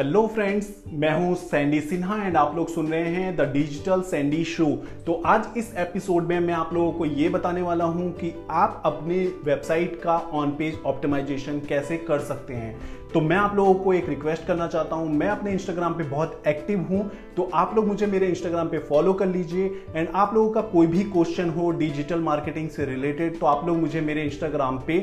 Hello friends मैं हूँ Sandy Sinha and आप लोग सुन रहे हैं द डिजिटल सैंडी शो तो आज इस एपिसोड में मैं आप लोगों को ये बताने वाला हूँ कि आप अपने वेबसाइट का ऑन पेज ऑप्टिमाइजेशन कैसे कर सकते हैं। तो मैं आप लोगों को एक रिक्वेस्ट करना चाहता हूँ। मैं अपने इंस्टाग्राम पे बहुत एक्टिव हूँ तो आप लोग मुझे मेरे इंस्टाग्राम पे फॉलो कर लीजिए। एंड आप लोगों का कोई भी क्वेश्चन हो डिजिटल मार्केटिंग से रिलेटेड तो आप लोग मुझे मेरे इंस्टाग्राम पे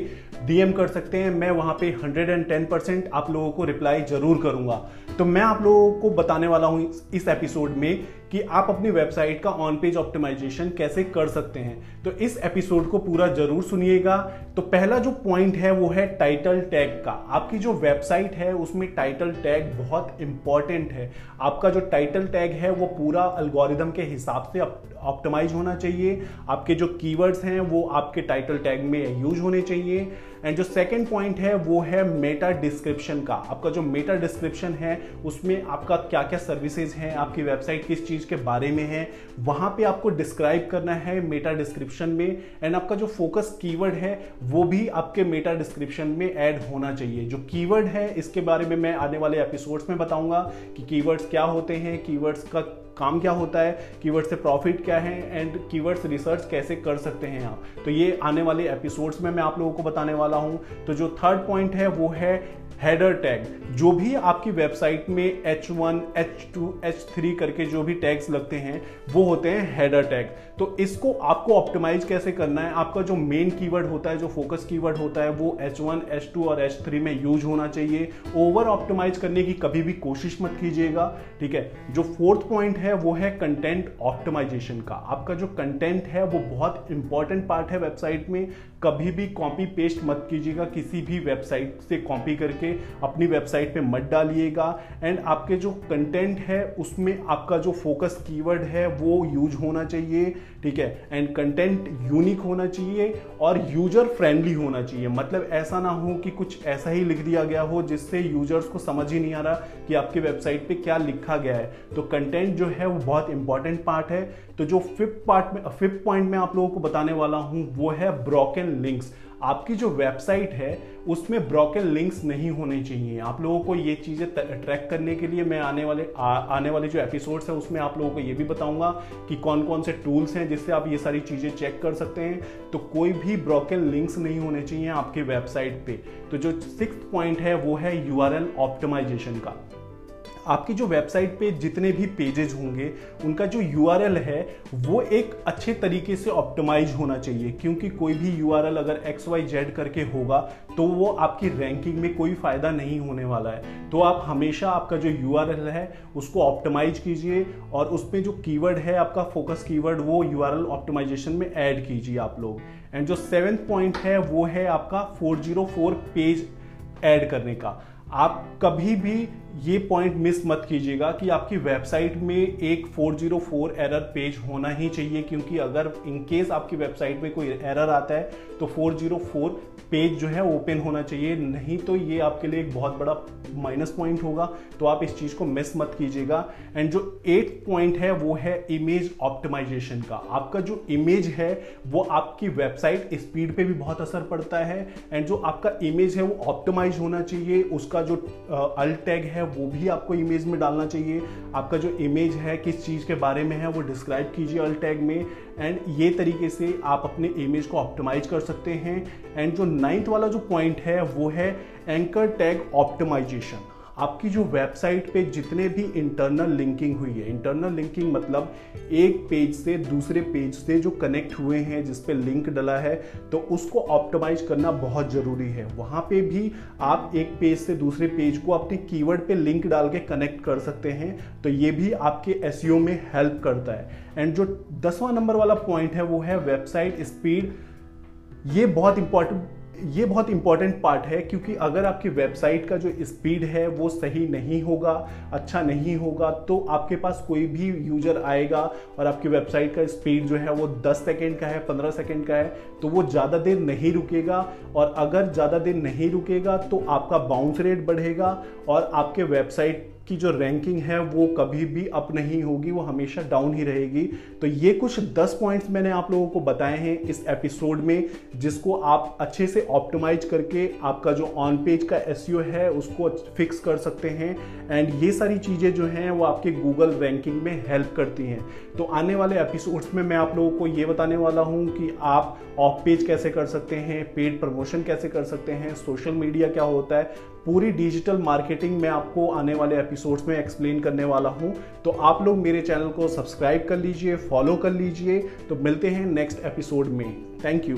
डीएम कर सकते हैं। मैं वहाँ पे 110 परसेंट आप लोगों को रिप्लाई ज़रूर करूँगा। तो मैं आप लोगों को बताने वाला हूँ इस एपिसोड में कि आप अपनी वेबसाइट का ऑन पेज ऑप्टिमाइजेशन कैसे कर सकते हैं। तो इस एपिसोड को पूरा ज़रूर सुनिएगा। तो पहला जो पॉइंट है, वो है टाइटल टैग का। आपकी जो वेबसाइट है, उसमें टाइटल टैग बहुत इंपॉर्टेंट है। आपका जो टाइटल टैग है, वो पूरा अल्गोरिदम के हिसाब से ऑप्टिमाइज होना चाहिए। आपके जो कीवर्ड्स हैं, वो आपके टाइटल टैग में यूज़ होने चाहिए। एंड जो सेकंड पॉइंट है, वो है मेटा डिस्क्रिप्शन का। आपका जो मेटा डिस्क्रिप्शन है, उसमें आपका क्या क्या सर्विसेज़ हैं, आपकी वेबसाइट किस चीज़ के बारे में है, वहाँ पे आपको डिस्क्राइब करना है मेटा डिस्क्रिप्शन में। एंड आपका जो फोकस कीवर्ड है, वो भी आपके मेटा डिस्क्रिप्शन में ऐड होना चाहिए। जो कीवर्ड है, इसके बारे में मैं आने वाले एपिसोड्स में बताऊँगा कि कीवर्ड्स क्या होते हैं कीवर्ड्स का काम क्या होता है कीवर्ड से प्रॉफिट क्या है एंड कीवर्ड्स रिसर्च कैसे कर सकते हैं आप? तो ये आने वाले एपिसोड्स में मैं आप लोगों को बताने वाला हूँ। तो जो थर्ड पॉइंट है वो है हेडर टैग जो भी आपकी वेबसाइट में H1, H2, H3 करके जो भी टैग्स लगते हैं वो होते हैं हेडर टैग तो इसको आपको ऑप्टिमाइज कैसे करना है? आपका जो मेन कीवर्ड होता है जो फोकस कीवर्ड होता है वो H1, H2 और H3 में यूज़ होना चाहिए। ओवर ऑप्टिमाइज करने की कभी भी कोशिश मत कीजिएगा ठीक है? जो फोर्थ पॉइंट है वो है कंटेंट ऑप्टिमाइजेशन का। आपका जो कंटेंट है, वो बहुत इंपॉर्टेंट पार्ट है वेबसाइट में। कभी भी कॉपी पेस्ट मत कीजिएगा, किसी भी वेबसाइट से कॉपी करके। अपनी वेबसाइट पे मत डालिएगा। एंड आपके जो कंटेंट है, उसमें आपका जो फोकस कीवर्ड है, वो यूज़ होना चाहिए। ठीक है? एंड कंटेंट यूनिक होना चाहिए और यूज़र फ्रेंडली होना चाहिए। मतलब ऐसा ना हो कि कुछ ऐसा ही लिख दिया गया हो जिससे यूज़र्स को समझ ही नहीं आ रहा कि आपकी वेबसाइट पे क्या लिखा गया है। तो कंटेंट जो है वो बहुत इंपॉर्टेंट पार्ट है। तो जो फिफ्थ पार्ट में फिफ्थ पॉइंट में आप लोगों को बताने वाला हूँ वो है ब्रोकन लिंक्स आपकी जो वेबसाइट है उसमें ब्रोकन लिंक्स नहीं होने चाहिए। आप लोगों को ये चीज़ें ट्रैक करने के लिए मैं आने वाले आ, आने वाले जो एपिसोड्स हैं उसमें आप लोगों को ये भी बताऊँगा कि कौन कौन से टूल्स हैं जिससे आप ये सारी चीज़ें चेक कर सकते हैं। तो कोई भी ब्रोकन लिंक्स नहीं होने चाहिए आपकी वेबसाइट पे। तो जो सिक्स पॉइंट है वो है यू ऑप्टिमाइजेशन का। आपकी जो वेबसाइट पे जितने भी पेजेज होंगे, उनका जो यूआरएल है, वो एक अच्छे तरीके से ऑप्टिमाइज होना चाहिए। क्योंकि कोई भी यूआरएल अगर एक्स वाई जेड करके होगा तो वो आपकी रैंकिंग में कोई फ़ायदा नहीं होने वाला है। तो आप हमेशा आपका जो यूआरएल है, उसको ऑप्टिमाइज कीजिए और उसमें जो कीवर्ड है, आपका फोकस कीवर्ड वो यू ऑप्टिमाइजेशन में ऐड कीजिए आप लोग। एंड जो सेवेंथ पॉइंट है, वो है आपका 404 पेज ऐड करने का। आप कभी भी ये पॉइंट मिस मत कीजिएगा कि आपकी वेबसाइट में एक 404 एरर पेज होना ही चाहिए, क्योंकि अगर इन केस आपकी वेबसाइट में कोई एरर आता है तो 404 पेज जो है ओपन होना चाहिए। नहीं तो ये आपके लिए एक बहुत बड़ा माइनस पॉइंट होगा। तो आप इस चीज़ को मिस मत कीजिएगा। एंड जो एट पॉइंट है, वो है इमेज ऑप्टिमाइजेशन का। आपका जो इमेज है, वो आपकी वेबसाइट स्पीड पे भी बहुत असर पड़ता है। एंड जो आपका इमेज है, वो ऑप्टिमाइज होना चाहिए। उसका जो अल्ट टैग है, वो भी आपको इमेज में डालना चाहिए। आपका जो इमेज है, किस चीज़ के बारे में है, वो डिस्क्राइब कीजिए अल्ट टैग में। एंड ये तरीके से आप अपने इमेज को ऑप्टिमाइज कर सकते हैं। एंड जो नाइन्थ वाला जो पॉइंट है, वो है एंकर टैग ऑप्टिमाइजेशन आपकी जो वेबसाइट पे जितने भी इंटरनल लिंकिंग हुई है इंटरनल लिंकिंग मतलब एक पेज से दूसरे पेज से जो कनेक्ट हुए हैं, जिस पे लिंक डला है तो उसको ऑप्टिमाइज करना बहुत ज़रूरी है। वहाँ पे भी आप एक पेज से दूसरे पेज को अपने कीवर्ड पे लिंक डाल के कनेक्ट कर सकते हैं तो ये भी आपके एस e में हेल्प करता है। एंड जो दसवां नंबर वाला पॉइंट है, वो है वेबसाइट स्पीड ये बहुत इंपॉर्टेंट ये बहुत इंपॉर्टेंट पार्ट है क्योंकि अगर आपकी वेबसाइट का जो स्पीड है वो सही नहीं होगा अच्छा नहीं होगा तो आपके पास कोई भी यूज़र आएगा और आपकी वेबसाइट का स्पीड जो है वो 10 सेकेंड का है 15 सेकेंड का है तो वो ज़्यादा देर नहीं रुकेगा। और अगर ज़्यादा देर नहीं रुकेगा तो आपका बाउंस रेट बढ़ेगा और आपके वेबसाइट की जो रैंकिंग है, वो कभी भी अप नहीं होगी, वो हमेशा डाउन ही रहेगी। तो ये कुछ 10 पॉइंट्स मैंने आप लोगों को बताए हैं इस एपिसोड में, जिसको आप अच्छे से ऑप्टिमाइज करके आपका जो ऑन पेज का एस e है, उसको फिक्स कर सकते हैं। एंड ये सारी चीज़ें जो हैं, वो आपके गूगल रैंकिंग में हेल्प करती हैं। तो आने वाले एपिसोड्स में मैं आप लोगों को ये बताने वाला हूँ कि आप ऑफ़ पेज कैसे कर सकते हैं पेड प्रमोशन कैसे कर सकते हैं सोशल मीडिया क्या होता है पूरी डिजिटल मार्केटिंग मैं आपको आने वाले एपिसोड्स में एक्सप्लेन करने वाला हूँ। तो आप लोग मेरे चैनल को सब्सक्राइब कर लीजिए, फॉलो कर लीजिए। तो मिलते हैं नेक्स्ट एपिसोड में। Thank you